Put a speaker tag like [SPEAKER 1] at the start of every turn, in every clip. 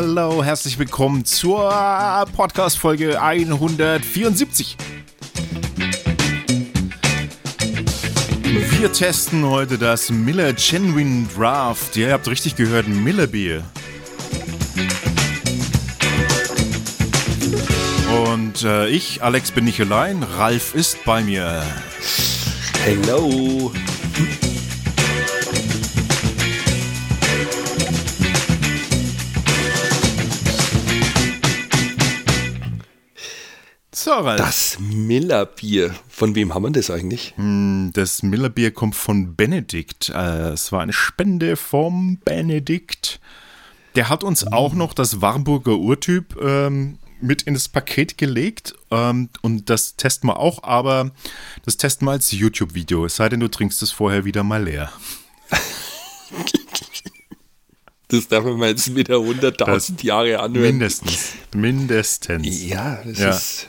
[SPEAKER 1] Hallo, herzlich willkommen zur Podcast-Folge 174. Wir testen heute das Miller Genuine Draft. Ihr habt richtig gehört, Miller Bier. Und äh, ich, Alex, bin nicht allein. Ralf ist bei mir.
[SPEAKER 2] Hello.
[SPEAKER 1] So, Ralf.
[SPEAKER 2] Das Miller-Bier. Von wem haben wir das eigentlich?
[SPEAKER 1] Hm, Das Miller Bier kommt von Benedikt. Äh, Es war eine Spende vom Benedikt. Der hat uns auch noch das Warburger Urtyp ähm, mit in das Paket gelegt. Ähm, und das testen wir auch, aber das testen wir als YouTube-Video. Es sei denn, du trinkst es vorher wieder mal leer.
[SPEAKER 2] Das darf man jetzt wieder 100.000 Jahre anhören.
[SPEAKER 1] Mindestens. Mindestens.
[SPEAKER 2] Ja, das
[SPEAKER 1] Ja.
[SPEAKER 2] ist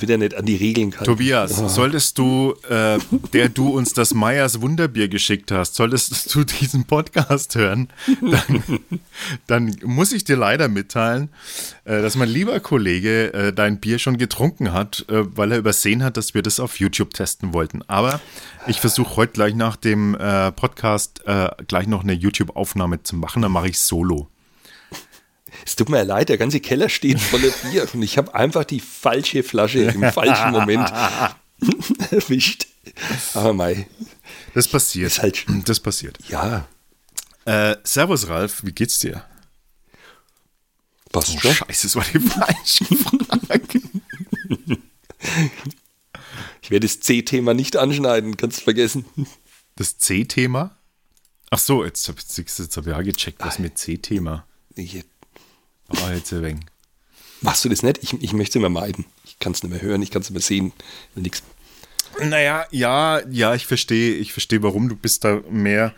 [SPEAKER 2] wieder nicht an die Regeln kann.
[SPEAKER 1] Tobias, solltest du, äh, der du uns das Meyers Wunderbier geschickt hast, solltest du diesen Podcast hören, dann, dann muss ich dir leider mitteilen, äh, dass mein lieber Kollege äh, dein Bier schon getrunken hat, äh, weil er übersehen hat, dass wir das auf YouTube testen wollten. Aber ich versuche heute gleich nach dem äh, Podcast äh, gleich noch eine YouTube-Aufnahme zu machen, dann mache ich solo.
[SPEAKER 2] Es tut mir leid, der ganze Keller steht voller Bier und ich habe einfach die falsche Flasche im falschen Moment erwischt. Aber mei,
[SPEAKER 1] Das passiert.
[SPEAKER 2] Ist halt-
[SPEAKER 1] das passiert.
[SPEAKER 2] ja,
[SPEAKER 1] Äh, servus Ralf, wie geht's dir?
[SPEAKER 2] passt
[SPEAKER 1] Oh,
[SPEAKER 2] schon.
[SPEAKER 1] Scheiße, das war die falsche Frage.
[SPEAKER 2] Ich werde das C-Thema nicht anschneiden, kannst vergessen.
[SPEAKER 1] Das C-Thema? Ach so, jetzt habe hab ich auch gecheckt, was mit C-Thema. Oh, jetzt ein wenig.
[SPEAKER 2] Machst du das nicht? Ich, ich möchte es immer meiden. Ich kann es nicht mehr hören, ich kann es nicht mehr sehen. Nix.
[SPEAKER 1] Naja, ja, ja, ich verstehe, ich verstehe, warum. Du bist da mehr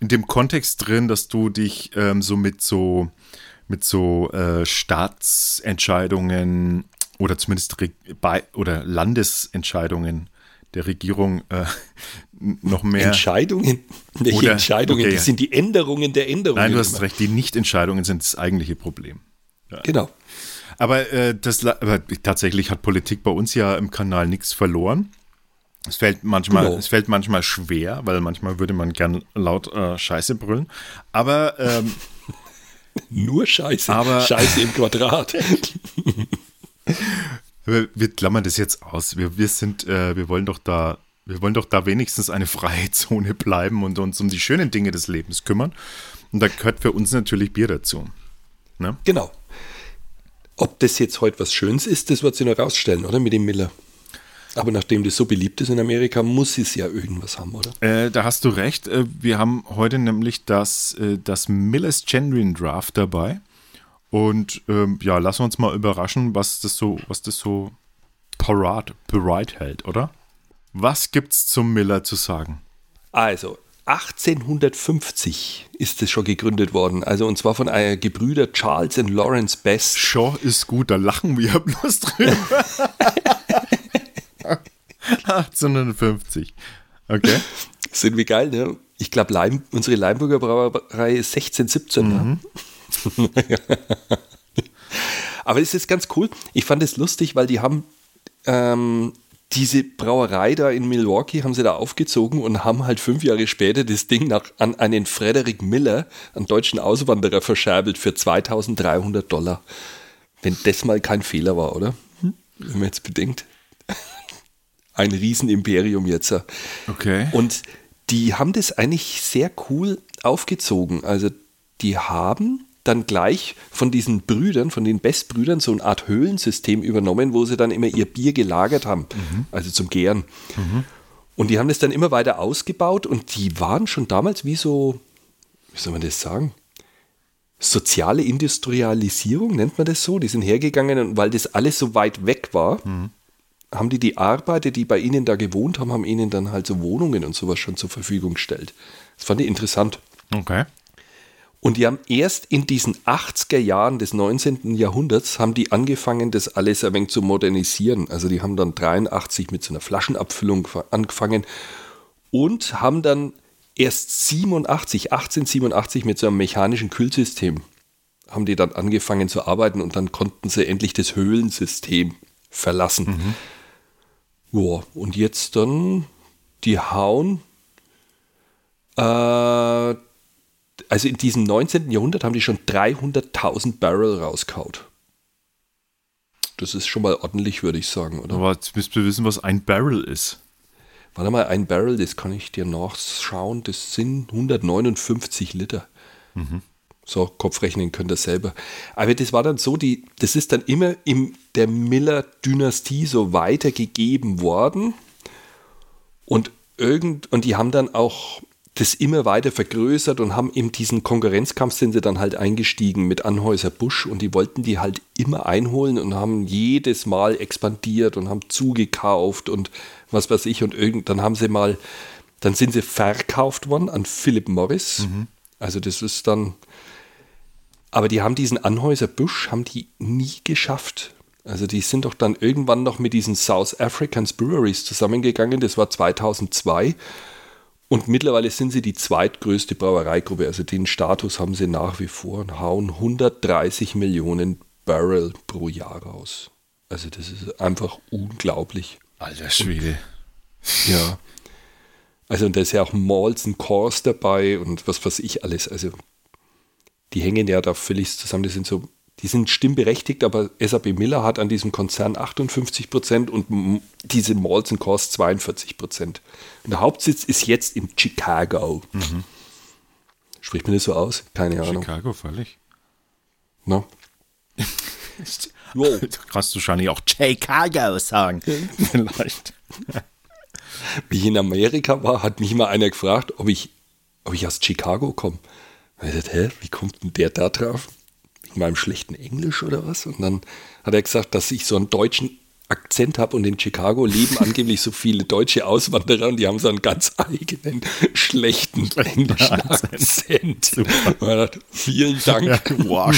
[SPEAKER 1] in dem Kontext drin, dass du dich ähm, so mit so mit so äh, Staatsentscheidungen oder zumindest Re bei, oder Landesentscheidungen der Regierung äh, noch mehr.
[SPEAKER 2] Entscheidungen? Welche
[SPEAKER 1] Oder-
[SPEAKER 2] Entscheidungen?
[SPEAKER 1] okay,
[SPEAKER 2] das
[SPEAKER 1] ja.
[SPEAKER 2] sind die Änderungen der Änderungen.
[SPEAKER 1] Nein, du hast recht, die Nichtentscheidungen sind das eigentliche Problem.
[SPEAKER 2] Genau.
[SPEAKER 1] Aber, äh, das, aber tatsächlich hat Politik bei uns ja im Kanal nichts verloren. Es fällt manchmal,
[SPEAKER 2] Genau.
[SPEAKER 1] es fällt manchmal schwer, weil manchmal würde man gern laut äh, Scheiße brüllen. Aber ähm,
[SPEAKER 2] Nur Scheiße.
[SPEAKER 1] Aber-
[SPEAKER 2] Scheiße im Quadrat.
[SPEAKER 1] wir, wir klammern das jetzt aus. Wir, wir sind, äh, wir wollen doch da, wir wollen doch da wenigstens eine freie Zone bleiben und uns um die schönen Dinge des Lebens kümmern. Und da gehört für uns natürlich Bier dazu. Ne?
[SPEAKER 2] genau. Ob das jetzt heute was Schönes ist, das wird sich noch rausstellen, oder? Mit dem Miller. Aber nachdem das so beliebt ist in Amerika, muss es ja irgendwas haben, oder?
[SPEAKER 1] Äh, da hast du recht. Äh, wir haben heute nämlich das, äh, das Miller's Genuine Draft dabei. Und ähm, ja, lassen wir uns mal überraschen, was das so, was das so parat, bereithält, oder? Was gibt's zum Miller zu sagen?
[SPEAKER 2] Also, 1850 ist es schon gegründet worden. Also, und zwar von einer Gebrüder Charles und Lawrence Best.
[SPEAKER 1] Shaw ist gut, da lachen wir bloß drüber. 1850. Okay.
[SPEAKER 2] Sind wir geil, ne? Ich glaube, Leim, unsere Leimburger Brauerei ist 16, 17. Ne? Aber es ist ganz cool. Ich fand es lustig, weil die haben ähm, diese Brauerei da in Milwaukee, haben sie da aufgezogen und haben halt fünf Jahre später das Ding nach, an einen Frederick Miller, einen deutschen Auswanderer, verscherbelt für 2300 Dollar. Wenn das mal kein Fehler war, oder? Wenn man jetzt bedenkt. Ein Riesenimperium jetzt. ja.
[SPEAKER 1] Okay.
[SPEAKER 2] Und die haben das eigentlich sehr cool aufgezogen. Also die haben dann gleich von diesen Brüdern, von den Bestbrüdern, so eine Art Höhlensystem übernommen, wo sie dann immer ihr Bier gelagert haben, also zum Gären. Und die haben das dann immer weiter ausgebaut und die waren schon damals wie so, wie soll man das sagen? Soziale Industrialisierung nennt man das so. Die sind hergegangen und weil das alles so weit weg war, haben die die Arbeiter, die bei ihnen da gewohnt haben, haben ihnen dann halt so Wohnungen und sowas schon zur Verfügung gestellt. Das fand ich interessant.
[SPEAKER 1] Okay.
[SPEAKER 2] Und die haben erst in diesen 80er Jahren des 19. Jahrhunderts haben die angefangen, das alles ein wenig zu modernisieren. Also die haben dann 83 mit so einer Flaschenabfüllung angefangen und haben dann erst 87, 1887 mit so einem mechanischen Kühlsystem haben die dann angefangen zu arbeiten und dann konnten sie endlich das Höhlensystem verlassen. Mhm. Ja, und jetzt dann, die hauen. Äh, also in diesem 19. Jahrhundert haben die schon 300.000 Barrel rauskaut. Das ist schon mal ordentlich, würde ich sagen, oder?
[SPEAKER 1] Aber jetzt müsst ihr wissen, was ein Barrel ist.
[SPEAKER 2] Warte mal, ein Barrel, das kann ich dir nachschauen, das sind 159 Liter. Mhm. So, Kopfrechnen könnt ihr selber. Aber das war dann so, die, das ist dann immer in der Miller-Dynastie so weitergegeben worden. Und, irgend, und die haben dann auch das immer weiter vergrößert und haben in diesen Konkurrenzkampf sind sie dann halt eingestiegen mit Anhäuser Busch und die wollten die halt immer einholen und haben jedes Mal expandiert und haben zugekauft und was weiß ich und irgend, dann haben sie mal, dann sind sie verkauft worden an Philip Morris. Mhm. Also das ist dann, aber die haben diesen Anhäuser Busch, haben die nie geschafft. Also die sind doch dann irgendwann noch mit diesen South African Breweries zusammengegangen, das war 2002 und mittlerweile sind sie die zweitgrößte Brauereigruppe. Also den Status haben sie nach wie vor und hauen 130 Millionen Barrel pro Jahr raus. Also das ist einfach unglaublich.
[SPEAKER 1] Alter Schwede.
[SPEAKER 2] Und, ja. Also und da ist ja auch Malls und Cores dabei und was weiß ich alles. Also die hängen ja da völlig zusammen. Die sind so die sind stimmberechtigt, aber SAP Miller hat an diesem Konzern 58 Prozent und diese Malls Cost 42 Prozent. Und der Hauptsitz ist jetzt in Chicago. Mhm. Spricht man das so aus? Keine
[SPEAKER 1] Chicago,
[SPEAKER 2] Ahnung.
[SPEAKER 1] Chicago, völlig.
[SPEAKER 2] No?
[SPEAKER 1] wow. Kannst du wahrscheinlich auch Chicago sagen. Vielleicht.
[SPEAKER 2] Wie ich in Amerika war, hat mich mal einer gefragt, ob ich, ob ich aus Chicago komme. Ich dachte, hä, wie kommt denn der da drauf? In meinem schlechten Englisch oder was? Und dann hat er gesagt, dass ich so einen deutschen Akzent habe und in Chicago leben angeblich so viele deutsche Auswanderer und die haben so einen ganz eigenen schlechten englischen Akzent. Dachte, vielen Dank. Ja.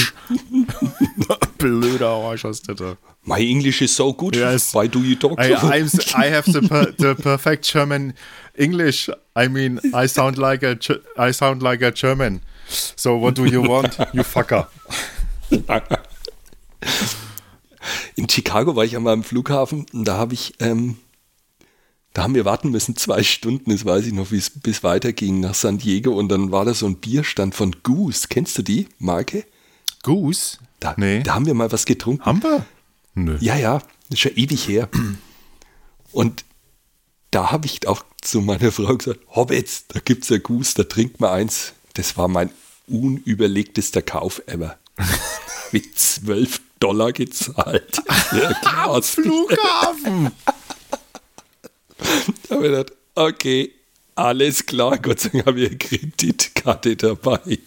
[SPEAKER 1] Blöder Arsch hast du da.
[SPEAKER 2] My English is so good. Yes. Why do you talk
[SPEAKER 1] I, I have the, per, the perfect German English. I mean, I sound like a I sound like a German. So what do you want, you fucker?
[SPEAKER 2] In Chicago war ich einmal am Flughafen und da habe ich, ähm, da haben wir warten müssen, zwei Stunden, das weiß ich noch, wie es bis weiterging nach San Diego und dann war da so ein Bierstand von Goose. Kennst du die Marke?
[SPEAKER 1] Goose?
[SPEAKER 2] Da, nee. da haben wir mal was getrunken.
[SPEAKER 1] Haben wir?
[SPEAKER 2] Nö. Ja, ja, das ist schon ewig her. Und da habe ich auch zu meiner Frau gesagt, Hobbits, da gibt es ja Goose, da trinkt man eins. Das war mein unüberlegtester Kauf ever. Mit 12 Dollar gezahlt.
[SPEAKER 1] Am Flughafen.
[SPEAKER 2] da habe ich gedacht, okay, alles klar, Gott sei Dank habe ich eine Kreditkarte dabei.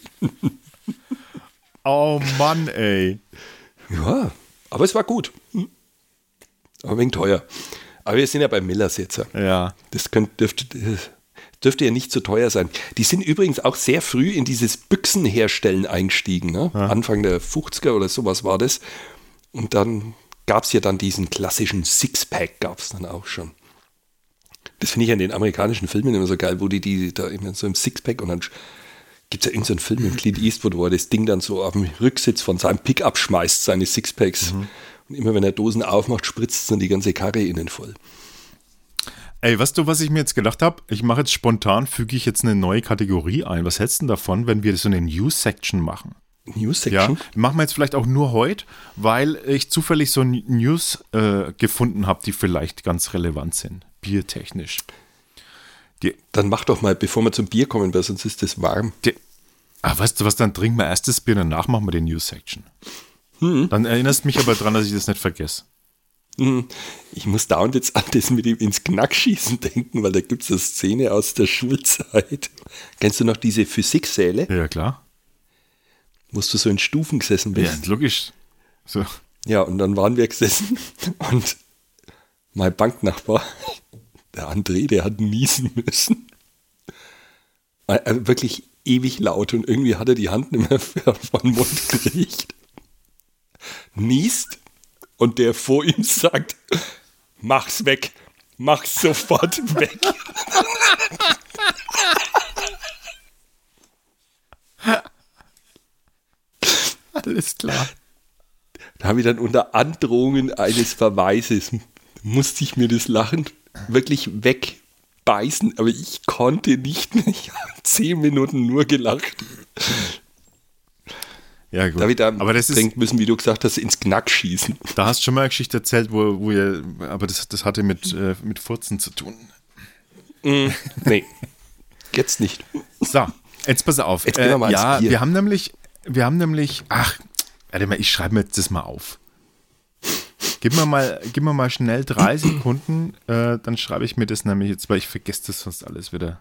[SPEAKER 1] oh Mann, ey.
[SPEAKER 2] Ja, aber es war gut. Aber ein wenig teuer. Aber wir sind ja bei Millers jetzt.
[SPEAKER 1] Ja.
[SPEAKER 2] Das könnte, dürfte, dürfte ja nicht zu teuer sein. Die sind übrigens auch sehr früh in dieses Büchsenherstellen eingestiegen. Ne? Ja. Anfang der 50er oder sowas war das. Und dann gab es ja dann diesen klassischen Sixpack, gab es dann auch schon. Das finde ich an den amerikanischen Filmen immer so geil, wo die, die da immer so im Sixpack und dann gibt es ja irgendeinen so Film mit Clint Eastwood, wo er das Ding dann so auf dem Rücksitz von seinem Pickup schmeißt, seine Sixpacks. Mhm. Und immer wenn er Dosen aufmacht, spritzt es dann die ganze Karre innen voll.
[SPEAKER 1] Ey, weißt du, was ich mir jetzt gedacht habe? Ich mache jetzt spontan, füge ich jetzt eine neue Kategorie ein. Was hältst du davon, wenn wir so eine News-Section machen?
[SPEAKER 2] News-Section?
[SPEAKER 1] Ja, machen wir jetzt vielleicht auch nur heute, weil ich zufällig so News äh, gefunden habe, die vielleicht ganz relevant sind, biertechnisch.
[SPEAKER 2] Die, dann mach doch mal, bevor wir zum Bier kommen, weil sonst ist das warm.
[SPEAKER 1] Die, ah, weißt du was, dann trinken wir erst das Bier, danach machen wir die News-Section. Hm. Dann erinnerst mich aber dran, dass ich das nicht vergesse.
[SPEAKER 2] Hm, ich muss dauernd jetzt an das mit ihm ins Knackschießen denken, weil da gibt es eine Szene aus der Schulzeit. Kennst du noch diese Physiksäle?
[SPEAKER 1] Ja, klar.
[SPEAKER 2] Wo du so in Stufen gesessen bist.
[SPEAKER 1] Ja, logisch. So.
[SPEAKER 2] Ja, und dann waren wir gesessen und mein Banknachbar, der André, der hat niesen müssen. Äh, äh, wirklich ewig laut und irgendwie hat er die Hand nicht mehr von den Mund gekriegt. Niest und der vor ihm sagt, mach's weg, mach's sofort weg.
[SPEAKER 1] Alles klar.
[SPEAKER 2] Da habe ich dann unter Androhungen eines Verweises, musste ich mir das Lachen wirklich wegbeißen, aber ich konnte nicht mehr. Ich habe zehn Minuten nur gelacht.
[SPEAKER 1] Ja, gut.
[SPEAKER 2] Da habe ich da
[SPEAKER 1] aber das ist,
[SPEAKER 2] müssen, wie du gesagt hast, ins Knack schießen.
[SPEAKER 1] da hast du schon mal eine Geschichte erzählt, wo, wo ihr, aber das, das hatte mit, äh, mit Furzen zu tun.
[SPEAKER 2] Nee, jetzt nicht.
[SPEAKER 1] So, jetzt pass auf.
[SPEAKER 2] Jetzt gehen wir mal
[SPEAKER 1] ja, wir haben nämlich, wir haben nämlich, ach, warte mal, ich schreibe mir jetzt das mal auf. Gib mir mal, gib mir mal schnell drei Sekunden, äh, dann schreibe ich mir das nämlich jetzt, weil ich vergesse das sonst alles wieder.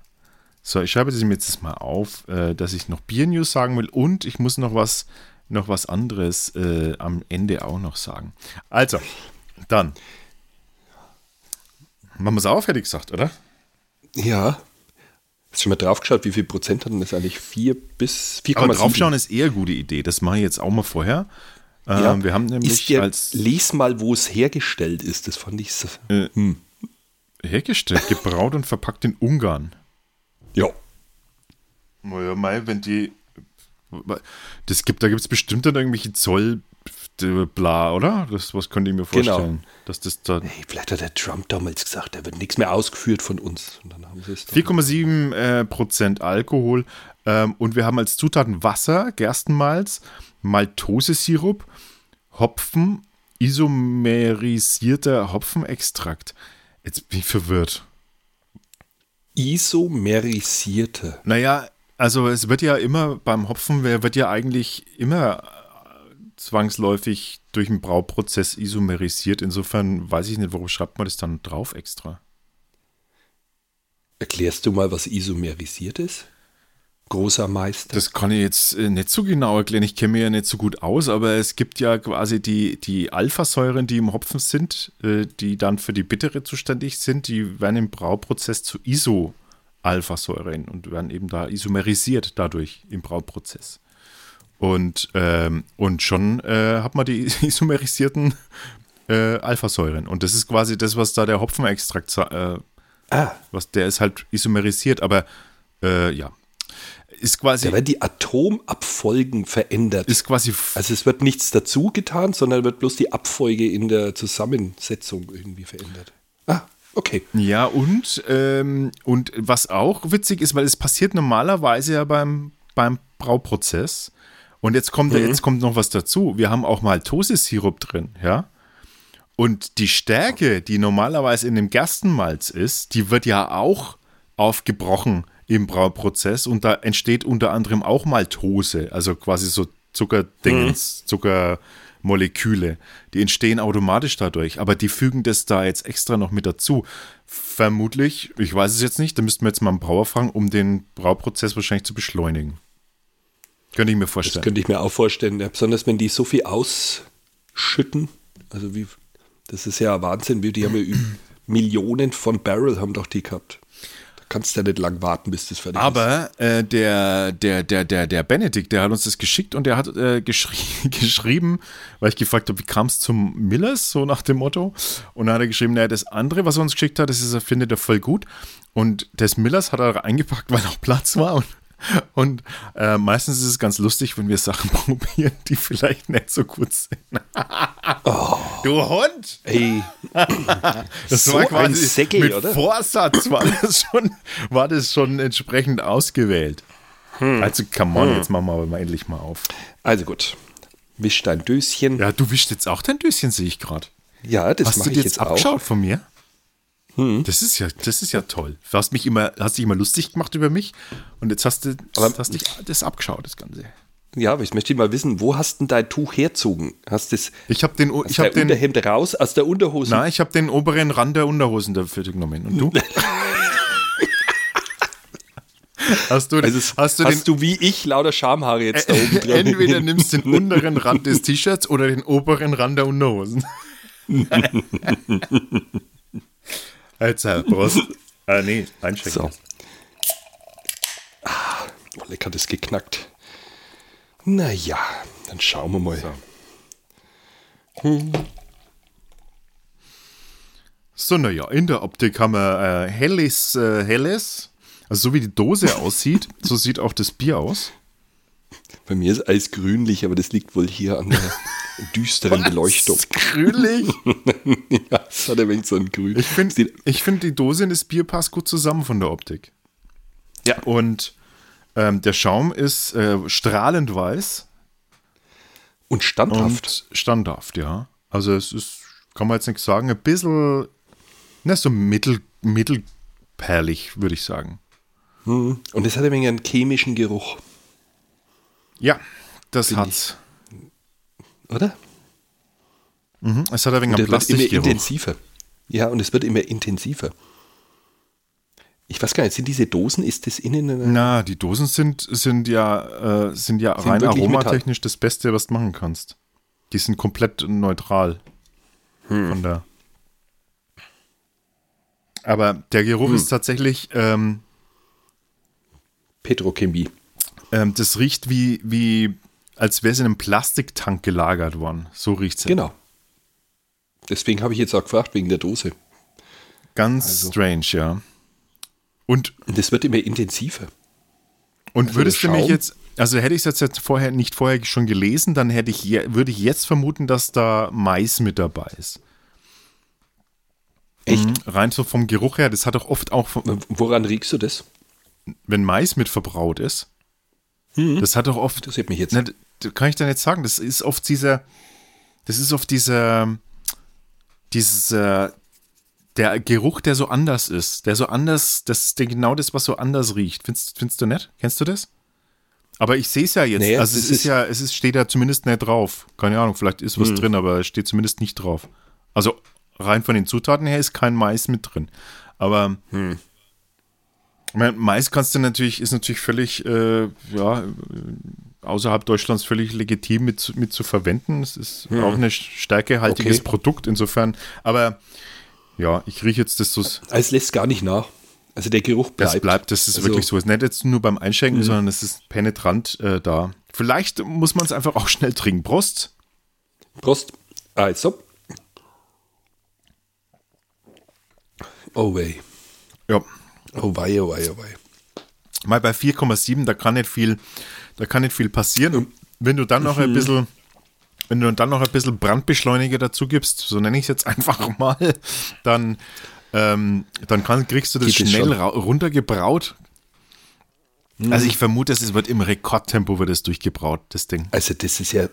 [SPEAKER 1] So, ich schreibe das mir jetzt mal auf, äh, dass ich noch Bier-News sagen will und ich muss noch was, noch was anderes äh, am Ende auch noch sagen. Also, dann. Machen wir es auf, hätte ich gesagt, oder?
[SPEAKER 2] Ja. Hast du schon mal drauf geschaut, wie viel Prozent hat denn das eigentlich? 4 bis 4,7?
[SPEAKER 1] Aber draufschauen ist eher eine gute Idee. Das mache ich jetzt auch mal vorher. Ähm,
[SPEAKER 2] Ja.
[SPEAKER 1] Wir haben
[SPEAKER 2] ist
[SPEAKER 1] nämlich
[SPEAKER 2] der,
[SPEAKER 1] als
[SPEAKER 2] Les mal, wo es hergestellt ist. Das fand ich so.
[SPEAKER 1] Äh,
[SPEAKER 2] Hm.
[SPEAKER 1] hergestellt, gebraut und verpackt in Ungarn.
[SPEAKER 2] Ja.
[SPEAKER 1] Naja, Mai, wenn die. Das gibt, da gibt es bestimmt dann irgendwelche Zoll. Bla, oder? Das, was könnte ich mir
[SPEAKER 2] Genau.
[SPEAKER 1] vorstellen? Dass das da.
[SPEAKER 2] Hey, vielleicht hat der Trump damals gesagt, da wird nichts mehr ausgeführt von uns. Und dann haben sie es doch-
[SPEAKER 1] 4,7 äh, Prozent Alkohol. Ähm, und wir haben als Zutaten Wasser, Gerstenmalz, Maltosesirup, Hopfen, isomerisierter Hopfenextrakt. Jetzt bin ich verwirrt.
[SPEAKER 2] Isomerisierte.
[SPEAKER 1] Naja, also es wird ja immer beim Hopfen, wer- wird ja eigentlich immer zwangsläufig durch den Brauprozess isomerisiert. Insofern weiß ich nicht, warum schreibt man das dann drauf extra.
[SPEAKER 2] Erklärst du mal, was isomerisiert ist? Großer Meister.
[SPEAKER 1] Das kann ich jetzt äh, nicht so genau erklären. Ich kenne mich ja nicht so gut aus, aber es gibt ja quasi die, die Alphasäuren, die im Hopfen sind, äh, die dann für die Bittere zuständig sind, die werden im Brauprozess zu Iso-Alphasäuren und werden eben da isomerisiert dadurch im Brauprozess. Und, ähm, und schon äh, hat man die isomerisierten äh, Alphasäuren. Und das ist quasi das, was da der Hopfenextrakt, äh,
[SPEAKER 2] ah,
[SPEAKER 1] was der ist halt isomerisiert, aber äh, ja. Ist quasi,
[SPEAKER 2] da werden die Atomabfolgen verändert.
[SPEAKER 1] ist quasi
[SPEAKER 2] also es wird nichts dazu getan, sondern wird bloß die Abfolge in der Zusammensetzung irgendwie verändert. Ah, okay.
[SPEAKER 1] Ja, und, ähm, und was auch witzig ist, weil es passiert normalerweise ja beim, beim Brauprozess. Und jetzt kommt, jetzt kommt noch was dazu. Wir haben auch Maltosesirup drin, ja. Und die Stärke, die normalerweise in dem Gerstenmalz ist, die wird ja auch aufgebrochen im Brauprozess und da entsteht unter anderem auch Maltose, also quasi so Zuckerdingens, Zuckermoleküle. Die entstehen automatisch dadurch, aber die fügen das da jetzt extra noch mit dazu. Vermutlich, ich weiß es jetzt nicht, da müssten wir jetzt mal einen Brauer fragen, um den Brauprozess wahrscheinlich zu beschleunigen. Könnte ich mir
[SPEAKER 2] Das
[SPEAKER 1] vorstellen.
[SPEAKER 2] könnte ich mir auch vorstellen. Ja, besonders wenn die so viel ausschütten. Also wie, das ist ja Wahnsinn, wie die haben ja Millionen von Barrel haben doch die gehabt. Kannst ja nicht lang warten, bis das fertig ist.
[SPEAKER 1] Aber äh, der, der, der, der, der Benedikt, der hat uns das geschickt und der hat äh, geschri geschrieben, weil ich gefragt habe, wie kam es zum Millers, so nach dem Motto. Und dann hat er geschrieben, naja, das andere, was er uns geschickt hat, das ist, er findet er voll gut. Und des Millers hat er eingepackt, weil noch Platz war. Und, und äh, meistens ist es ganz lustig, wenn wir Sachen probieren, die vielleicht nicht so gut sind. Du Hund!
[SPEAKER 2] Ey,
[SPEAKER 1] Das
[SPEAKER 2] So ein Säckel,
[SPEAKER 1] mit
[SPEAKER 2] oder?
[SPEAKER 1] Vorsatz war das schon, war das schon entsprechend ausgewählt.
[SPEAKER 2] Hm.
[SPEAKER 1] Also, come on, jetzt machen wir aber mal endlich mal auf.
[SPEAKER 2] also gut. Wisch dein Döschen. Ja,
[SPEAKER 1] Ja, du wischst jetzt auch dein Döschen, sehe ich gerade.
[SPEAKER 2] das
[SPEAKER 1] Hast
[SPEAKER 2] mache
[SPEAKER 1] du
[SPEAKER 2] ich
[SPEAKER 1] dir
[SPEAKER 2] jetzt
[SPEAKER 1] jetzt
[SPEAKER 2] auch. Hm.
[SPEAKER 1] abgeschaut von mir? Das ist ja, das ist ja toll. Du hast mich immer, hast dich immer lustig gemacht über mich und jetzt hast du,
[SPEAKER 2] Aber-
[SPEAKER 1] hast dich das abgeschaut, das Ganze.
[SPEAKER 2] Ja, aber ich möchte mal wissen, wo hast denn dein Tuch herzogen? Hast das
[SPEAKER 1] Ich habe den,
[SPEAKER 2] aus
[SPEAKER 1] ich habe
[SPEAKER 2] der
[SPEAKER 1] den,
[SPEAKER 2] Unterhemd raus, aus der Unterhose?
[SPEAKER 1] na, ich habe den oberen Rand der Unterhosen dafür genommen. Und du? hast du,
[SPEAKER 2] Also
[SPEAKER 1] hast du
[SPEAKER 2] hast
[SPEAKER 1] den
[SPEAKER 2] du wie ich lauter Schamhaare jetzt da oben dran?
[SPEAKER 1] Entweder nimmst du den unteren Rand des T-Shirts oder den oberen Rand der Unterhosen. Äh, Prost. Ah, nee, einschenken.
[SPEAKER 2] So. Ah, oh, lecker, das geknackt. Naja, dann schauen wir mal.
[SPEAKER 1] So, naja, in der Optik haben wir äh, helles, äh, helles. Also so wie die Dose aussieht, so sieht auch das Bier aus.
[SPEAKER 2] Bei mir ist alles grünlich, aber das liegt wohl hier an der düsteren Beleuchtung.
[SPEAKER 1] Grünlich?
[SPEAKER 2] ja, es hat ein wenig so ein Grün.
[SPEAKER 1] Ich finde, ich find, die Dose und das Bier passt gut zusammen von der Optik.
[SPEAKER 2] Ja.
[SPEAKER 1] Und ähm, der Schaum ist äh, strahlend weiß
[SPEAKER 2] Und standhaft.
[SPEAKER 1] und standhaft, ja. Also es ist, kann man jetzt nicht sagen, ein bisschen, ne, so mittel, mittelperlig, würde ich sagen.
[SPEAKER 2] Und es hat ein wenig einen chemischen Geruch,
[SPEAKER 1] Ja, das
[SPEAKER 2] Finde
[SPEAKER 1] hat's.
[SPEAKER 2] oder?
[SPEAKER 1] Mhm. Es hat ein wenig
[SPEAKER 2] Und es wird immer intensiver. Ja, und es wird immer intensiver. Ich weiß gar nicht, sind diese Dosen, ist das innen
[SPEAKER 1] Na, die Dosen sind, sind ja, äh, sind ja
[SPEAKER 2] Sind
[SPEAKER 1] rein aromatechnisch das Beste, was du machen kannst. Die sind komplett neutral.
[SPEAKER 2] Hm.
[SPEAKER 1] Von der. Aber der Geruch
[SPEAKER 2] Hm.
[SPEAKER 1] ist tatsächlich, ähm,
[SPEAKER 2] Petrochemie?
[SPEAKER 1] Ähm, das riecht wie, wie als wäre es in einem Plastiktank gelagert worden. So riecht es.
[SPEAKER 2] Genau. Deswegen habe ich jetzt auch gefragt, wegen der Dose.
[SPEAKER 1] Ganz
[SPEAKER 2] Also-
[SPEAKER 1] strange, ja. Und,
[SPEAKER 2] es wird immer intensiver.
[SPEAKER 1] und
[SPEAKER 2] Also
[SPEAKER 1] würdest du mich jetzt, also hätte ich es jetzt vorher nicht vorher schon gelesen, dann hätte ich je, würde ich jetzt vermuten, dass da Mais mit dabei ist.
[SPEAKER 2] Echt?
[SPEAKER 1] Mhm. Rein so vom Geruch her, das hat doch oft auch,
[SPEAKER 2] Woran riechst du das?
[SPEAKER 1] wenn Mais mit verbraut ist,
[SPEAKER 2] Mhm.
[SPEAKER 1] das hat doch oft,
[SPEAKER 2] Interessiert mich jetzt.
[SPEAKER 1] ne, kann ich dann jetzt sagen, das ist oft dieser, das ist oft dieser, dieser, der Geruch, der so anders ist, der so anders, das ist genau das, was so anders riecht. Findest, findest du nicht? Kennst du das? Aber ich sehe es ja jetzt.
[SPEAKER 2] Nee,
[SPEAKER 1] also es ist,
[SPEAKER 2] ist-
[SPEAKER 1] ja, es ist, steht ja zumindest nicht drauf. Keine Ahnung, vielleicht ist was
[SPEAKER 2] Hm.
[SPEAKER 1] drin, aber es steht zumindest nicht drauf. Also rein von den Zutaten her ist kein Mais mit drin. Aber
[SPEAKER 2] Hm.
[SPEAKER 1] Meine, Mais kannst du natürlich, ist natürlich völlig, äh, ja, außerhalb Deutschlands völlig legitim mit, zu- mit zu verwenden. Es ist auch ein stärkehaltiges.
[SPEAKER 2] Okay.
[SPEAKER 1] Produkt insofern. Aber ja, ich rieche jetzt das so.
[SPEAKER 2] Es lässt gar nicht nach. Also der Geruch bleibt.
[SPEAKER 1] Das bleibt, das ist
[SPEAKER 2] Also-
[SPEAKER 1] wirklich so. Es ist nicht jetzt nur beim Einschenken, sondern es ist penetrant äh, da. Vielleicht muss man es einfach auch schnell trinken. Prost.
[SPEAKER 2] Prost. Also. Oh wei.
[SPEAKER 1] Ja.
[SPEAKER 2] Oh wei, oh wei, oh wei.
[SPEAKER 1] Mal bei 4,7, da kann nicht viel, da kann nicht viel passieren. Und wenn du dann noch ein bisschen, wenn du dann noch ein bisschen Brandbeschleuniger dazu gibst, so nenne ich es jetzt einfach mal, dann, ähm, dann kann, kriegst du das
[SPEAKER 2] Geht
[SPEAKER 1] schnell runtergebraut. Also ich vermute, es wird im Rekordtempo wird es durchgebraut, das Ding.
[SPEAKER 2] Also das ist ja,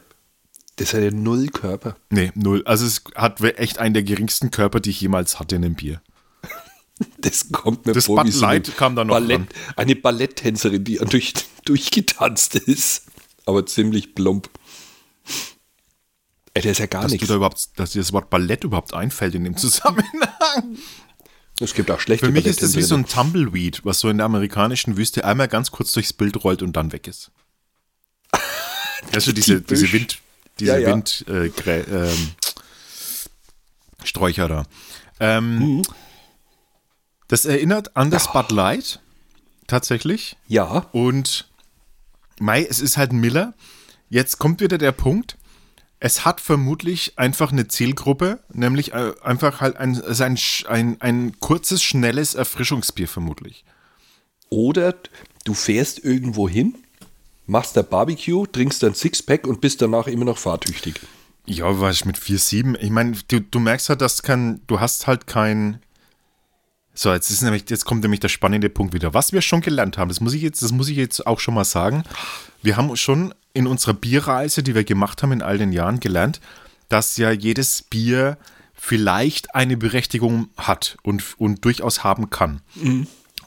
[SPEAKER 2] das hat ja null Körper.
[SPEAKER 1] Nee, null. Also es hat echt einen der geringsten Körper, die ich jemals hatte in einem Bier.
[SPEAKER 2] Das kommt mir
[SPEAKER 1] Das
[SPEAKER 2] vor
[SPEAKER 1] Bud
[SPEAKER 2] wie so eine
[SPEAKER 1] Light kam da noch
[SPEAKER 2] Ballett. Eine Balletttänzerin, die durch, durchgetanzt ist. Aber ziemlich plump. Ey, der ist ja gar
[SPEAKER 1] Dass,
[SPEAKER 2] nichts.
[SPEAKER 1] da überhaupt, dass dir das Wort Ballett überhaupt einfällt in dem Zusammenhang.
[SPEAKER 2] Es gibt auch schlechte
[SPEAKER 1] Für mich ist das wie so ein Tumbleweed, was so in der amerikanischen Wüste einmal ganz kurz durchs Bild rollt und dann weg ist. Also diese, diese Wind, diese
[SPEAKER 2] Ja, ja.
[SPEAKER 1] Wind, äh, Sträucher da. Ähm,
[SPEAKER 2] Mhm.
[SPEAKER 1] Das erinnert an das Bud Light, tatsächlich.
[SPEAKER 2] Ja,
[SPEAKER 1] Und Mai, es ist halt ein Miller. Jetzt kommt wieder der Punkt. Es hat vermutlich einfach eine Zielgruppe, nämlich äh, einfach halt ein, ein, ein, ein kurzes, schnelles Erfrischungsbier vermutlich.
[SPEAKER 2] Oder du fährst irgendwo hin, machst da Barbecue, trinkst dann Sixpack und bist danach immer noch fahrtüchtig.
[SPEAKER 1] Ja, was mit 4,7? Ich meine, du, du merkst halt, dass kein, du hast halt kein. So, jetzt ist nämlich, jetzt kommt nämlich der spannende Punkt wieder. Was wir schon gelernt haben, das muss ich jetzt, das muss ich jetzt auch schon mal sagen. Wir haben schon in unserer Bierreise, die wir gemacht haben in all den Jahren, gelernt, dass ja jedes Bier vielleicht eine Berechtigung hat und, und durchaus haben kann.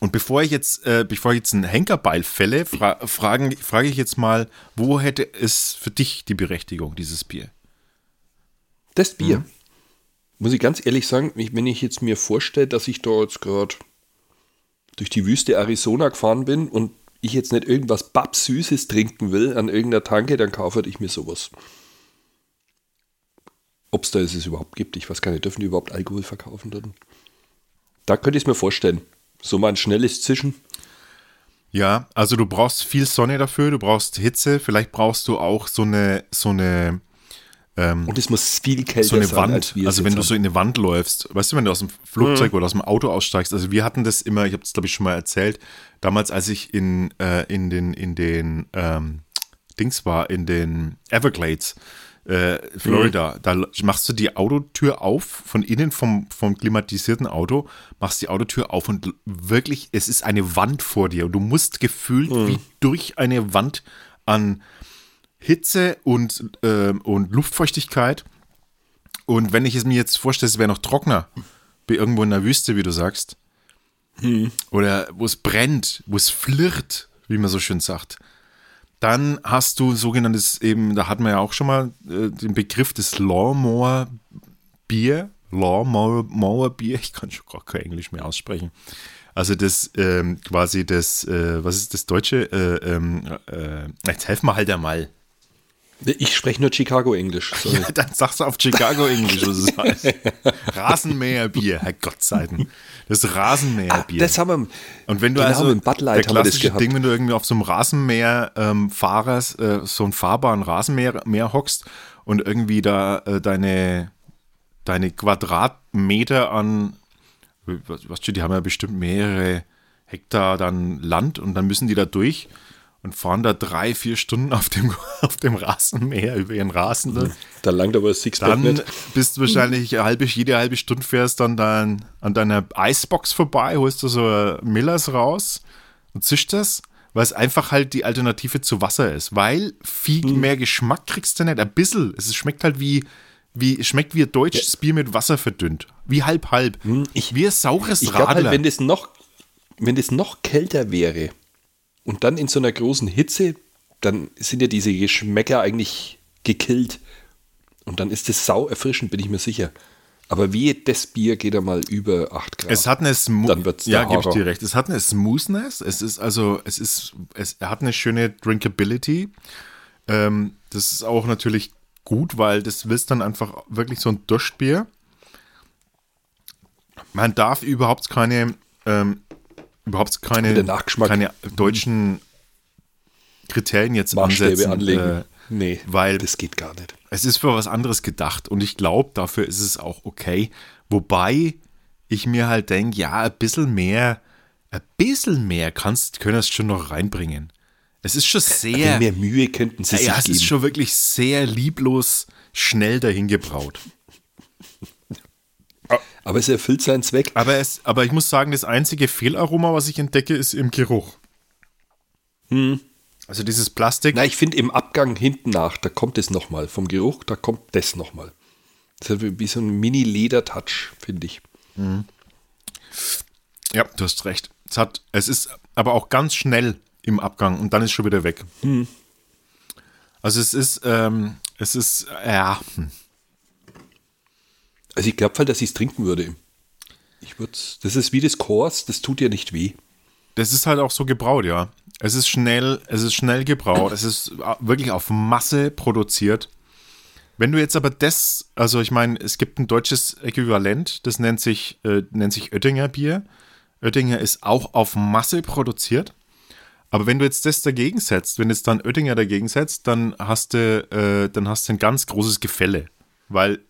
[SPEAKER 1] Und bevor ich jetzt, äh, bevor ich jetzt einen Henkerbeil fälle, fra fragen, frage ich jetzt mal, wo hätte es für dich die Berechtigung, dieses Bier?
[SPEAKER 2] Das Bier.
[SPEAKER 1] Mhm.
[SPEAKER 2] Muss ich ganz ehrlich sagen, wenn ich jetzt mir vorstelle, dass ich da jetzt gerade durch die Wüste Arizona gefahren bin und ich jetzt nicht irgendwas Babsüßes trinken will an irgendeiner Tanke, dann kaufe ich mir sowas. Ob es da es überhaupt gibt, ich weiß gar nicht, dürfen die überhaupt Alkohol verkaufen dort? Da könnte ich es mir vorstellen. So mal ein schnelles Zischen.
[SPEAKER 1] Ja, also du brauchst viel Sonne dafür, du brauchst Hitze, vielleicht brauchst du auch so eine, so eine,
[SPEAKER 2] Und es muss viel kälter
[SPEAKER 1] so eine
[SPEAKER 2] sein,
[SPEAKER 1] Wand.
[SPEAKER 2] als
[SPEAKER 1] Also wenn du
[SPEAKER 2] haben.
[SPEAKER 1] so in eine Wand läufst, weißt du, wenn du aus dem Flugzeug oder aus dem Auto aussteigst, also wir hatten das immer, ich habe das glaube ich schon mal erzählt, damals als ich in, äh, in den, in den ähm, Dings war, in den Everglades, äh, Florida, da machst du die Autotür auf, von innen vom, vom klimatisierten Auto, machst die Autotür auf und wirklich, es ist eine Wand vor dir und du musst gefühlt wie durch eine Wand an Hitze und, ähm, und Luftfeuchtigkeit. Und wenn ich es mir jetzt vorstelle, es wäre noch trocner, wie irgendwo in der Wüste, wie du sagst, oder wo es brennt, wo es flirrt, wie man so schön sagt, dann hast du sogenanntes eben, da hatten wir ja auch schon mal äh, den Begriff des Lawnmower Bier, Lawnmower Mower Bier, ich kann schon gar kein Englisch mehr aussprechen. Also das ähm, quasi das, äh, was ist das Deutsche? Äh, ähm, äh, jetzt helfen wir halt einmal.
[SPEAKER 2] Ich spreche nur Chicago-Englisch.
[SPEAKER 1] Ja, dann sagst du auf Chicago Englisch, was es heißt. Rasenmäherbier, Herrgott sei Dank. Das Rasenmäherbier.
[SPEAKER 2] Das haben wir.
[SPEAKER 1] Und wenn du
[SPEAKER 2] genau,
[SPEAKER 1] also,
[SPEAKER 2] mit Bud Light
[SPEAKER 1] der
[SPEAKER 2] haben wir das
[SPEAKER 1] klassische
[SPEAKER 2] gehabt.
[SPEAKER 1] Ding, wenn du irgendwie auf so einem Rasenmäher ähm, äh, so einen fahrbaren Rasenmäher Mäher hockst und irgendwie da äh, deine, deine Quadratmeter an, was, was steht, die haben ja bestimmt mehrere Hektar dann Land und dann müssen die da durch und fahren da drei, vier Stunden auf dem, auf dem Rasenmäher über ihren Rasen. da.
[SPEAKER 2] Da langt aber das Sixpack
[SPEAKER 1] Dann
[SPEAKER 2] nicht.
[SPEAKER 1] bist du wahrscheinlich halbe, jede halbe Stunde fährst dann dein, an deiner Eisbox vorbei, holst du so Millers raus und zischt das, weil es einfach halt die Alternative zu Wasser ist. Weil viel
[SPEAKER 2] Hm.
[SPEAKER 1] mehr Geschmack kriegst du nicht. Ein bisschen. Es schmeckt halt wie, wie, schmeckt wie ein deutsches Bier mit Wasser verdünnt. Wie halb halb.
[SPEAKER 2] ich-
[SPEAKER 1] wie ein saures
[SPEAKER 2] Ich glaube
[SPEAKER 1] Radler.
[SPEAKER 2] halt, wenn das, noch, wenn das noch kälter wäre und dann in so einer großen Hitze, dann sind ja diese Geschmäcker eigentlich gekillt. Und dann ist das sau erfrischend, bin ich mir sicher. Aber wie das Bier geht einmal über 8 Grad.
[SPEAKER 1] Es hat eine Smo
[SPEAKER 2] Dann wird's
[SPEAKER 1] ja, gebe ich dir recht. Es hat eine Smoothness. Es ist also, es ist, es hat eine schöne Drinkability. Ähm, das ist auch natürlich gut, weil das ist dann einfach wirklich so ein Durstbier. Man darf überhaupt keine, ähm, überhaupt keine, keine deutschen Kriterien jetzt
[SPEAKER 2] Maßstäbe
[SPEAKER 1] ansetzen.
[SPEAKER 2] anlegen.
[SPEAKER 1] Äh,
[SPEAKER 2] nee,
[SPEAKER 1] weil
[SPEAKER 2] das geht gar nicht.
[SPEAKER 1] es ist für was anderes gedacht und ich glaube, dafür ist es auch okay. Wobei ich mir halt denke, ja, ein bisschen mehr, ein bisschen mehr kannst, könntest du schon noch reinbringen. Es ist schon sehr,
[SPEAKER 2] Mehr Mühe könnten sie
[SPEAKER 1] ja,
[SPEAKER 2] sich
[SPEAKER 1] es
[SPEAKER 2] geben.
[SPEAKER 1] ist schon wirklich sehr lieblos schnell dahin gebraut.
[SPEAKER 2] Aber es erfüllt seinen Zweck.
[SPEAKER 1] Aber, es, aber ich muss sagen, das einzige Fehlaroma, was ich entdecke, ist im Geruch. Also dieses Plastik.
[SPEAKER 2] Na, ich finde im Abgang hinten nach, da kommt es nochmal. Vom Geruch, da kommt das nochmal. Das ist wie so ein Mini-Leder-Touch, finde ich.
[SPEAKER 1] Ja, du hast recht. Es, hat, es ist aber auch ganz schnell im Abgang und dann ist schon wieder weg. Also es ist, ähm, es ist, ja, hm.
[SPEAKER 2] Also ich glaube halt, dass ich es trinken würde. Ich würde das ist wie das Kors, das tut ja nicht weh.
[SPEAKER 1] das ist halt auch so gebraut, ja. Es ist schnell, es ist schnell gebraut, es ist wirklich auf Masse produziert. Wenn du jetzt aber das, also ich meine, es gibt ein deutsches Äquivalent, das nennt sich, äh, nennt sich Oettinger Bier. Oettinger ist auch auf Masse produziert. Aber wenn du jetzt das dagegen setzt, wenn jetzt dann Oettinger dagegen setzt, dann hast du, äh, dann hast du ein ganz großes Gefälle. Weil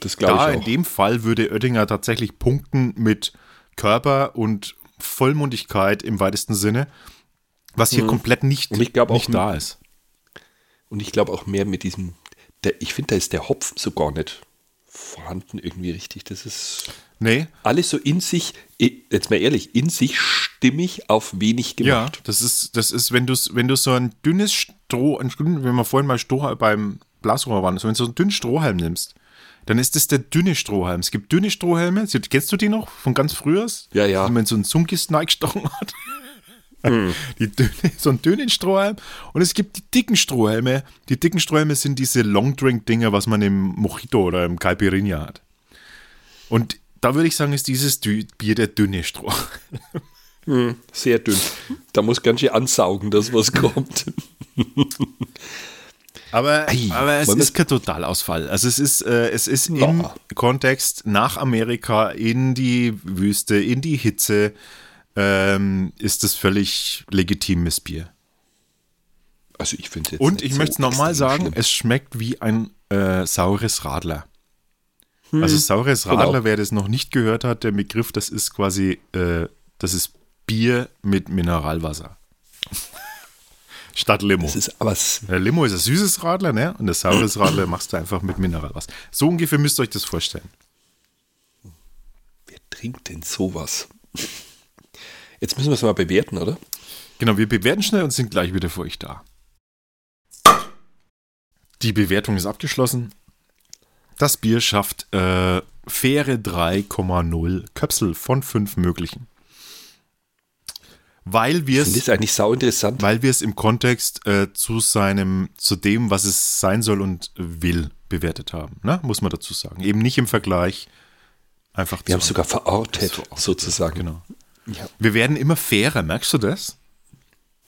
[SPEAKER 2] Das
[SPEAKER 1] da
[SPEAKER 2] glaube
[SPEAKER 1] in
[SPEAKER 2] ich auch.
[SPEAKER 1] dem Fall würde Oettinger tatsächlich punkten mit Körper und Vollmundigkeit im weitesten Sinne, was hier komplett nicht,
[SPEAKER 2] Mhm. Und ich glaub auch-
[SPEAKER 1] nicht da ist.
[SPEAKER 2] Und ich glaube auch mehr mit diesem, der, ich finde, da ist der Hopfen so gar nicht vorhanden irgendwie richtig. Das ist
[SPEAKER 1] Nee,
[SPEAKER 2] alles so in sich, jetzt mal ehrlich, in sich stimmig auf wenig
[SPEAKER 1] ja,
[SPEAKER 2] gemacht.
[SPEAKER 1] das ist, das ist, wenn du wenn du so ein dünnes Stroh, wenn wir vorhin mal Stroh beim Blasrohr waren, so wenn du so einen dünnen Strohhalm nimmst, dann ist das der dünne Strohhalm. Es gibt dünne Strohhalme, kennst du die noch von ganz früher?
[SPEAKER 2] Ja, ja.
[SPEAKER 1] Wenn man so einen Sunkist gestochen hat.
[SPEAKER 2] Hm.
[SPEAKER 1] Die dünne, so einen dünnen Strohhalm. Und es gibt die dicken Strohhalme. Die dicken Strohhalme sind diese Longdrink-Dinger, was man im Mojito oder im Caipirinha hat. Und da würde ich sagen, ist dieses Bier der dünne Strohhalm.
[SPEAKER 2] Sehr dünn. Da muss ganz schön ansaugen, dass was kommt.
[SPEAKER 1] Aber,
[SPEAKER 2] Ei,
[SPEAKER 1] aber es ist kein Totalausfall. Also es ist, äh, es ist im
[SPEAKER 2] Ja.
[SPEAKER 1] Kontext nach Amerika, in die Wüste, in die Hitze, ähm, ist das völlig legitimes Bier.
[SPEAKER 2] Also ich finde
[SPEAKER 1] Und ich
[SPEAKER 2] so
[SPEAKER 1] möchte es nochmal sagen,
[SPEAKER 2] schlimm.
[SPEAKER 1] es schmeckt wie ein äh, saures Radler. Also saures
[SPEAKER 2] Genau.
[SPEAKER 1] Radler, wer das noch nicht gehört hat, der Begriff, das ist quasi, äh, das ist Bier mit Mineralwasser. Statt Limo.
[SPEAKER 2] Das ist aber
[SPEAKER 1] Der Limo ist ein süßes Radler, ne? Und das saures Radler machst du einfach mit Mineralwasser. So ungefähr müsst ihr euch das vorstellen.
[SPEAKER 2] wer trinkt denn sowas? Jetzt müssen wir es mal bewerten, oder?
[SPEAKER 1] Genau, wir bewerten schnell und sind gleich wieder für euch da. Die Bewertung ist abgeschlossen. Das Bier schafft äh, faire 3,0 Köpsel von 5 möglichen. Weil wir es
[SPEAKER 2] das eigentlich sau interessant.
[SPEAKER 1] weil wir es im Kontext äh, zu seinem, zu dem, was es sein soll und will, bewertet haben. Ne? Muss man dazu sagen. Eben nicht im Vergleich einfach
[SPEAKER 2] Wir haben es sogar verortet,
[SPEAKER 1] Verortet,
[SPEAKER 2] sozusagen.
[SPEAKER 1] Genau.
[SPEAKER 2] Ja.
[SPEAKER 1] Wir werden immer fairer, merkst du das?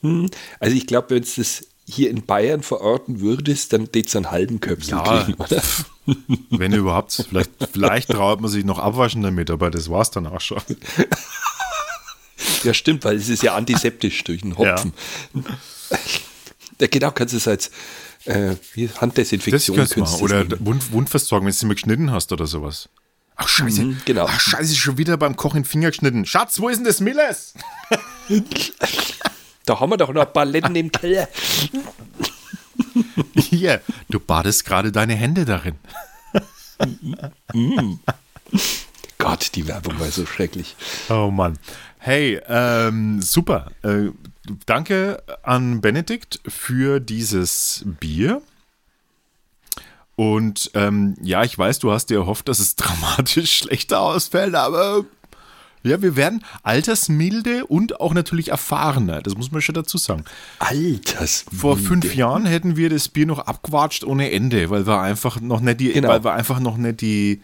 [SPEAKER 2] Hm, Also ich glaube, wenn es das hier in Bayern verorten würdest, dann geht es einen halben Köpsel
[SPEAKER 1] Ja.
[SPEAKER 2] kriegen, oder?
[SPEAKER 1] Wenn überhaupt. Vielleicht, vielleicht traut man sich noch abwaschen damit, aber das war's dann auch schon.
[SPEAKER 2] Ja, stimmt, weil es ist ja antiseptisch durch den Hopfen. Ja, genau, kannst du es als äh,
[SPEAKER 1] Das
[SPEAKER 2] Handdesinfektion könntest
[SPEAKER 1] machen. Oder
[SPEAKER 2] das.
[SPEAKER 1] Wund, Wundversorgung, wenn du sie mal geschnitten hast oder sowas. Ach, scheiße.
[SPEAKER 2] Mhm, genau.
[SPEAKER 1] Ach, scheiße, schon wieder beim Kochen Finger geschnitten. Schatz, wo ist denn das Milles?
[SPEAKER 2] Da haben wir doch noch ein paar Letten im Keller.
[SPEAKER 1] Hier, du badest gerade deine Hände darin.
[SPEAKER 2] Gott, die Werbung war so schrecklich.
[SPEAKER 1] Oh Mann. Hey, ähm, super. Äh, danke an Benedikt für dieses Bier. Und ähm, ja, ich weiß, du hast dir erhofft, dass es dramatisch schlechter ausfällt, aber ja, wir werden altersmilde und auch natürlich erfahrener. Das muss man schon dazu sagen.
[SPEAKER 2] Alters.
[SPEAKER 1] Vor fünf Jahren hätten wir das Bier noch abgewatscht ohne Ende, weil wir einfach noch nicht die,
[SPEAKER 2] Genau.
[SPEAKER 1] weil wir einfach noch nicht die,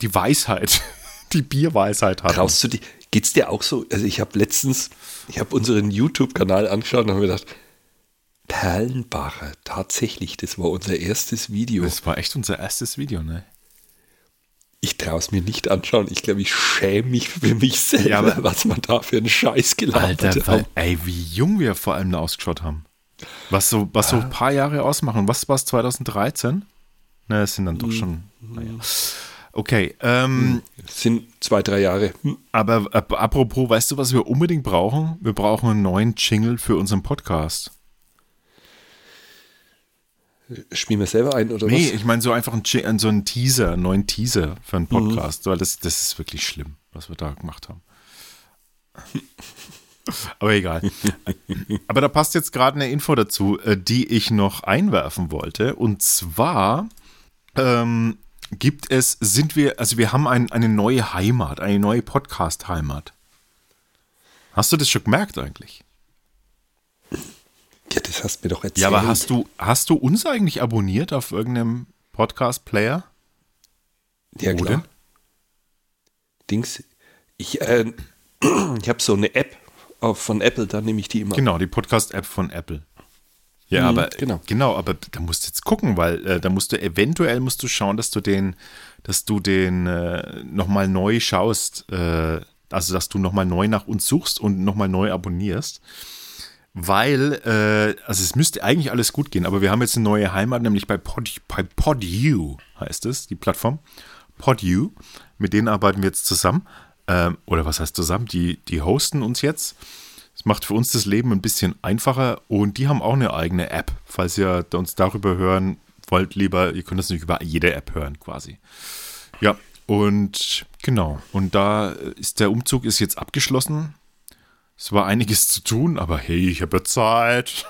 [SPEAKER 1] die Weisheit, die Bierweisheit hatten.
[SPEAKER 2] Traust du dich? Geht's dir auch so? Also ich habe letztens, ich habe unseren YouTube-Kanal angeschaut und habe mir gedacht, Perlenbacher, tatsächlich, das war unser erstes Video.
[SPEAKER 1] Das war echt unser erstes Video, ne?
[SPEAKER 2] Ich traue es mir nicht anschauen. Ich glaube, ich schäme mich für mich selber,
[SPEAKER 1] Ja, aber-
[SPEAKER 2] was man da für einen Scheiß gelabert
[SPEAKER 1] Alter, weil,
[SPEAKER 2] hat.
[SPEAKER 1] ey, wie jung wir vor allem da ausgeschaut haben. Was so, was so ein paar Jahre ausmachen. Was war es 2013? Ne, es sind dann doch schon, naja. Okay, ähm,
[SPEAKER 2] Das sind zwei, drei Jahre. Hm.
[SPEAKER 1] aber ap- apropos, weißt du, was wir unbedingt brauchen? Wir brauchen einen neuen Jingle für unseren Podcast.
[SPEAKER 2] Spielen wir selber ein oder
[SPEAKER 1] Nee,
[SPEAKER 2] was?
[SPEAKER 1] ich meine so einfach einen, Ji- so einen Teaser, einen neuen Teaser für einen Podcast, weil das, das ist wirklich schlimm, was wir da gemacht haben. Aber egal. Aber da passt jetzt gerade eine Info dazu, äh, die ich noch einwerfen wollte. Und zwar ähm, gibt es, sind wir, also wir haben ein, eine neue Heimat, eine neue Podcast-Heimat. Hast du das schon gemerkt eigentlich?
[SPEAKER 2] Ja, das hast du mir doch erzählt.
[SPEAKER 1] Ja, aber hast du, hast du uns eigentlich abonniert auf irgendeinem Podcast-Player?
[SPEAKER 2] Ja,
[SPEAKER 1] Wo
[SPEAKER 2] klar.
[SPEAKER 1] denn?
[SPEAKER 2] Dings. Ich, äh, ich habe so eine App von Apple, da nehme ich die immer.
[SPEAKER 1] Genau, die Podcast-App von Apple. Ja,
[SPEAKER 2] Mhm,
[SPEAKER 1] aber
[SPEAKER 2] genau.
[SPEAKER 1] genau, aber da musst du jetzt gucken, weil äh, da musst du eventuell musst du schauen, dass du den, dass du den äh, nochmal neu schaust, äh, also dass du nochmal neu nach uns suchst und nochmal neu abonnierst. Weil, äh, also es müsste eigentlich alles gut gehen, aber wir haben jetzt eine neue Heimat, nämlich bei, Pod, bei PodU heißt es, die Plattform. PodU, mit denen arbeiten wir jetzt zusammen. Ähm, oder was heißt zusammen? Die, die hosten uns jetzt. Macht für uns das Leben ein bisschen einfacher und die haben auch eine eigene App. Falls ihr uns darüber hören wollt, lieber, ihr könnt das nicht über jede App hören quasi. Ja, und genau. Und da ist der Umzug ist jetzt abgeschlossen. Es war einiges zu tun, aber hey, ich habe ja Zeit.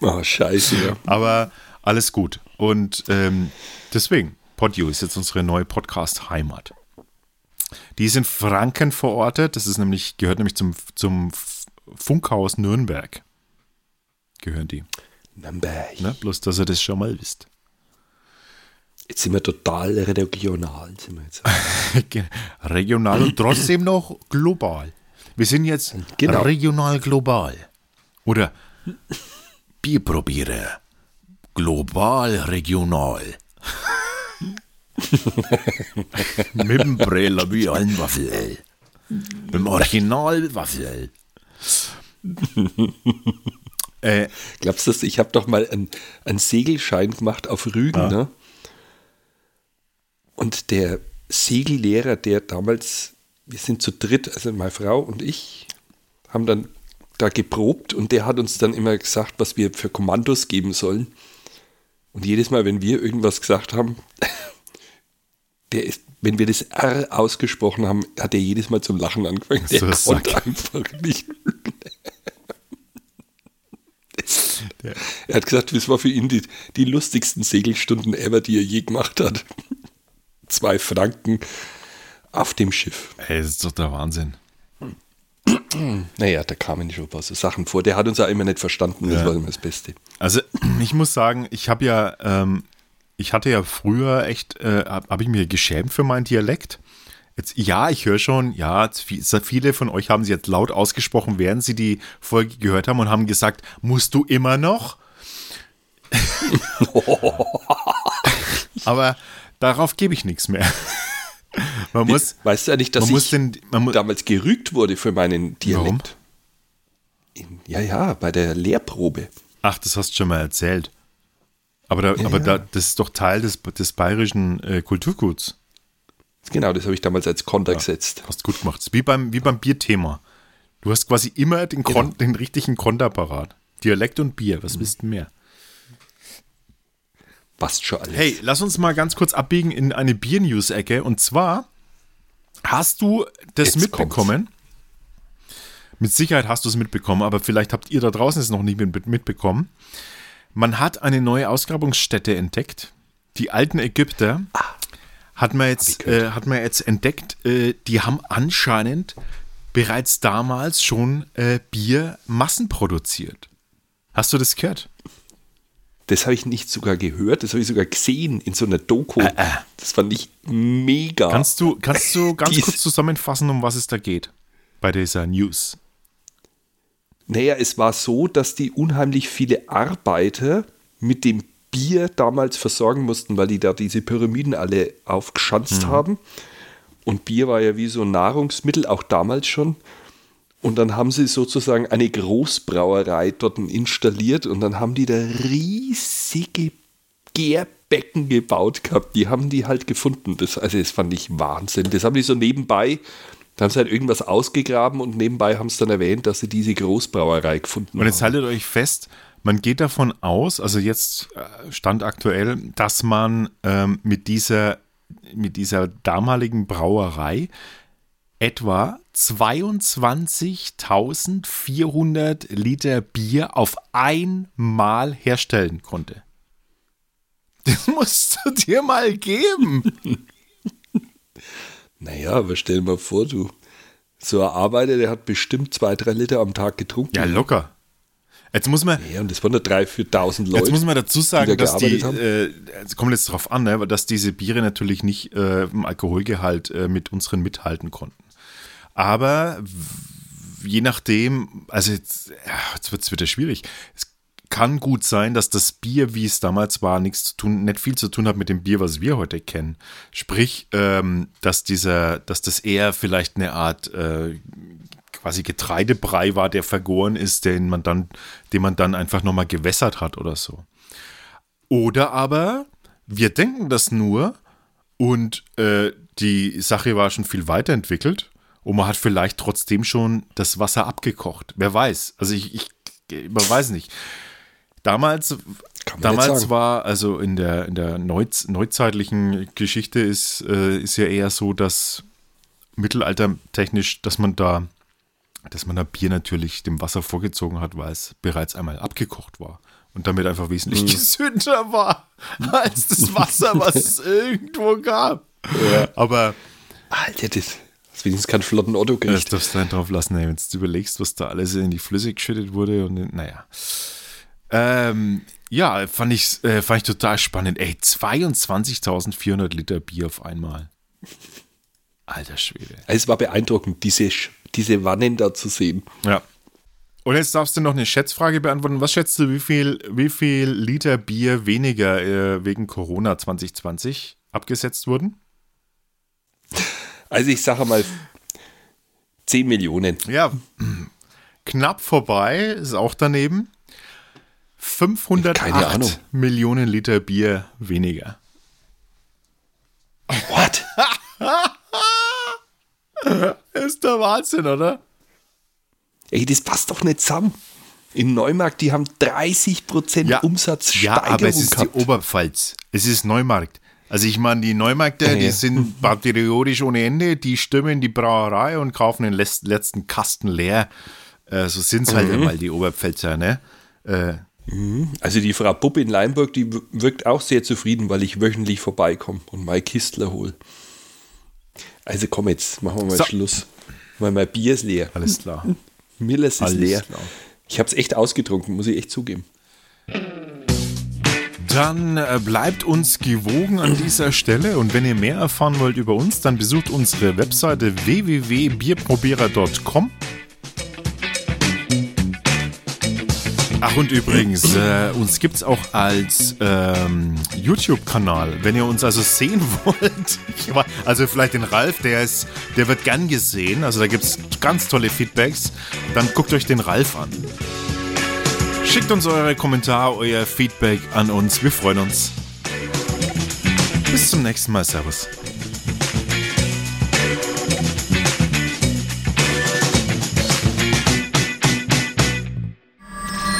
[SPEAKER 2] Oh, scheiße, ja.
[SPEAKER 1] Aber alles gut. Und ähm, deswegen, PodU ist jetzt unsere neue Podcast-Heimat. Die ist in Franken verortet. Das ist nämlich, gehört nämlich zum, zum Funkhaus Nürnberg. Gehören die.
[SPEAKER 2] Nürnberg.
[SPEAKER 1] Ne? Bloß, dass ihr das schon mal wisst.
[SPEAKER 2] Jetzt sind wir total regional. Sind wir jetzt.
[SPEAKER 1] regional und trotzdem noch global. Wir sind jetzt
[SPEAKER 2] Genau.
[SPEAKER 1] regional global. Oder Bierprobierer. Global regional. Mit dem Breller wie ein Waffel. Mit dem Originalwaffel. äh,
[SPEAKER 2] Glaubst du, ich habe doch mal einen, einen Segelschein gemacht auf Rügen, ne? Und der Segellehrer, der damals, wir sind zu dritt, also meine Frau und ich, haben dann da geprobt und der hat uns dann immer gesagt, was wir für Kommandos geben sollen. Und jedes Mal, wenn wir irgendwas gesagt haben, der ist, wenn wir das R ausgesprochen haben, hat er jedes Mal zum Lachen angefangen. Der
[SPEAKER 1] So
[SPEAKER 2] konnte
[SPEAKER 1] Sack.
[SPEAKER 2] einfach nicht. Er hat gesagt, das war für ihn die, die lustigsten Segelstunden ever, die er je gemacht hat. Zwei Franken auf dem Schiff.
[SPEAKER 1] Ey, das ist doch der Wahnsinn.
[SPEAKER 2] Naja, da kamen schon ein paar so Sachen vor. Der hat uns auch immer nicht verstanden, das
[SPEAKER 1] Ja.
[SPEAKER 2] war immer das Beste.
[SPEAKER 1] Also ich muss sagen, ich habe ja, ähm, ich hatte ja früher echt, äh, habe hab ich mir geschämt für meinen Dialekt. Jetzt, ja, ich höre schon, ja, viele von euch haben sie jetzt laut ausgesprochen, während sie die Folge gehört haben und haben gesagt, musst du immer noch? Aber darauf gebe ich nichts mehr. Man muss,
[SPEAKER 2] weißt du eigentlich, dass
[SPEAKER 1] man muss
[SPEAKER 2] ich
[SPEAKER 1] den,
[SPEAKER 2] damals gerügt wurde für meinen Dialekt?
[SPEAKER 1] Warum?
[SPEAKER 2] Ja, ja, bei der Lehrprobe.
[SPEAKER 1] ach, das hast du schon mal erzählt. Aber, da, aber Da, das ist doch Teil des, des bayerischen äh, Kulturguts.
[SPEAKER 2] Genau, das habe ich damals als Konter gesetzt.
[SPEAKER 1] Hast gut gemacht. Wie beim, wie beim Bierthema. Du hast quasi immer den, Kon den richtigen Konterapparat. Dialekt und Bier, was willst du mehr?
[SPEAKER 2] Passt schon alles.
[SPEAKER 1] Hey, lass uns mal ganz kurz abbiegen in eine Bier-News-Ecke. Und zwar, hast du das
[SPEAKER 2] Jetzt
[SPEAKER 1] mitbekommen? Mit Sicherheit hast du es mitbekommen, aber vielleicht habt ihr da draußen es noch nicht mit, mitbekommen. Man hat eine neue Ausgrabungsstätte entdeckt. Die alten Ägypter hat man jetzt, äh, hat man jetzt entdeckt, äh, die haben anscheinend bereits damals schon äh, Bier massenproduziert. Hast du das gehört?
[SPEAKER 2] Das habe ich nicht sogar gehört, das habe ich sogar gesehen in so einer Doku. Das fand ich mega.
[SPEAKER 1] Kannst du, kannst du ganz
[SPEAKER 2] Dies-
[SPEAKER 1] kurz zusammenfassen, um was es da geht bei dieser News?
[SPEAKER 2] Naja, es war so, dass die unheimlich viele Arbeiter mit dem Bier damals versorgen mussten, weil die da diese Pyramiden alle aufgeschanzt haben. Und Bier war ja wie so ein Nahrungsmittel, auch damals schon. Und dann haben sie sozusagen eine Großbrauerei dort installiert und dann haben die da riesige Gärbecken gebaut gehabt. Die haben die halt gefunden. Das, also das fand ich Wahnsinn. Das haben die so nebenbei, da haben sie halt irgendwas ausgegraben und nebenbei haben sie dann erwähnt, dass sie diese Großbrauerei gefunden
[SPEAKER 1] Und jetzt
[SPEAKER 2] haben.
[SPEAKER 1] haltet euch fest, man geht davon aus, also jetzt äh, stand aktuell, dass man ähm, mit, dieser, mit dieser damaligen Brauerei etwa 22.400 Liter Bier auf einmal herstellen konnte. Das musst du dir mal geben.
[SPEAKER 2] Naja, aber stell dir mal vor, du, so ein Arbeiter, der hat bestimmt zwei, drei Liter am Tag getrunken.
[SPEAKER 1] Ja, locker. Jetzt muss man,
[SPEAKER 2] Ja, und das waren nur drei, viertausend Leute.
[SPEAKER 1] Jetzt muss man dazu sagen,
[SPEAKER 2] die da
[SPEAKER 1] dass die, äh, es kommt jetzt darauf an, ne, dass diese Biere natürlich nicht äh, im Alkoholgehalt äh, mit unseren mithalten konnten. Aber je nachdem, also jetzt, ja, jetzt wird es wieder schwierig. Es kann gut sein, dass das Bier, wie es damals war, nichts zu tun, nicht viel zu tun hat mit dem Bier, was wir heute kennen. Sprich, ähm, dass dieser, dass das eher vielleicht eine Art äh, quasi Getreidebrei war, der vergoren ist, den man dann, den man dann einfach nochmal gewässert hat oder so. Oder aber wir denken das nur und äh, die Sache war schon viel weiterentwickelt und man hat vielleicht trotzdem schon das Wasser abgekocht. Wer weiß. Also ich, ich, man weiß nicht. Damals, damals war, also in der, in der Neuz, neuzeitlichen Geschichte ist, äh, ist ja eher so, dass mittelaltertechnisch, dass man da, dass man da Bier natürlich dem Wasser vorgezogen hat, weil es bereits einmal abgekocht war und damit einfach wesentlich
[SPEAKER 2] Mhm.
[SPEAKER 1] gesünder war als das Wasser, was es irgendwo gab. Aber
[SPEAKER 2] Alter, das ist wenigstens kein flotten Otto
[SPEAKER 1] das darfst du drauf lassen, ey, wenn du überlegst, was da alles in die Flüssig geschüttet wurde und naja. Ähm, ja, fand ich, äh, fand ich total spannend. Ey, 22.400 Liter Bier auf einmal. Alter Schwede.
[SPEAKER 2] Es war beeindruckend, diese, diese Wannen da zu sehen.
[SPEAKER 1] Ja. Und jetzt darfst du noch eine Schätzfrage beantworten. Was schätzt du, wie viel, wie viel Liter Bier weniger äh, wegen Corona 2020 abgesetzt wurden?
[SPEAKER 2] Also ich sage mal 10 Millionen.
[SPEAKER 1] Ja, knapp vorbei, ist auch daneben. 508
[SPEAKER 2] Keine Ahnung.
[SPEAKER 1] Millionen Liter Bier weniger.
[SPEAKER 2] What?
[SPEAKER 1] Ist der Wahnsinn, oder?
[SPEAKER 2] Ey, das passt doch nicht zusammen. In Neumarkt, die haben 30%
[SPEAKER 1] Ja,
[SPEAKER 2] Umsatzsteigerung
[SPEAKER 1] ja, aber es ist
[SPEAKER 2] gehabt.
[SPEAKER 1] die Oberpfalz. Es ist Neumarkt. Also ich meine, die Neumärkte,
[SPEAKER 2] Ja,
[SPEAKER 1] die sind patriotisch ohne Ende, die stimmen die Brauerei und kaufen den letzten Kasten leer. Äh, so sind es halt
[SPEAKER 2] Mhm.
[SPEAKER 1] einmal die Oberpfälzer, ne? Äh,
[SPEAKER 2] Also die Frau Puppe in Leimburg, die wirkt auch sehr zufrieden, weil ich wöchentlich vorbeikomme und mein Kistler hole. Also komm jetzt, machen wir mal
[SPEAKER 1] So.
[SPEAKER 2] Schluss. Weil mein Bier ist leer.
[SPEAKER 1] alles klar.
[SPEAKER 2] Millers ist
[SPEAKER 1] Alles
[SPEAKER 2] leer.
[SPEAKER 1] klar.
[SPEAKER 2] Ich habe es echt ausgetrunken, muss ich echt zugeben.
[SPEAKER 1] Dann äh, bleibt uns gewogen an dieser Stelle und wenn ihr mehr erfahren wollt über uns, dann besucht unsere Webseite www.bierprobierer.com. Ach und übrigens, äh, uns gibt's auch als ähm, YouTube-Kanal. Wenn ihr uns also sehen wollt, also vielleicht den Ralf, der ist, der wird gern gesehen. Also da gibt's ganz tolle Feedbacks. Dann guckt euch den Ralf an. Schickt uns eure Kommentare, euer Feedback an uns. Wir freuen uns. Bis zum nächsten Mal. Servus.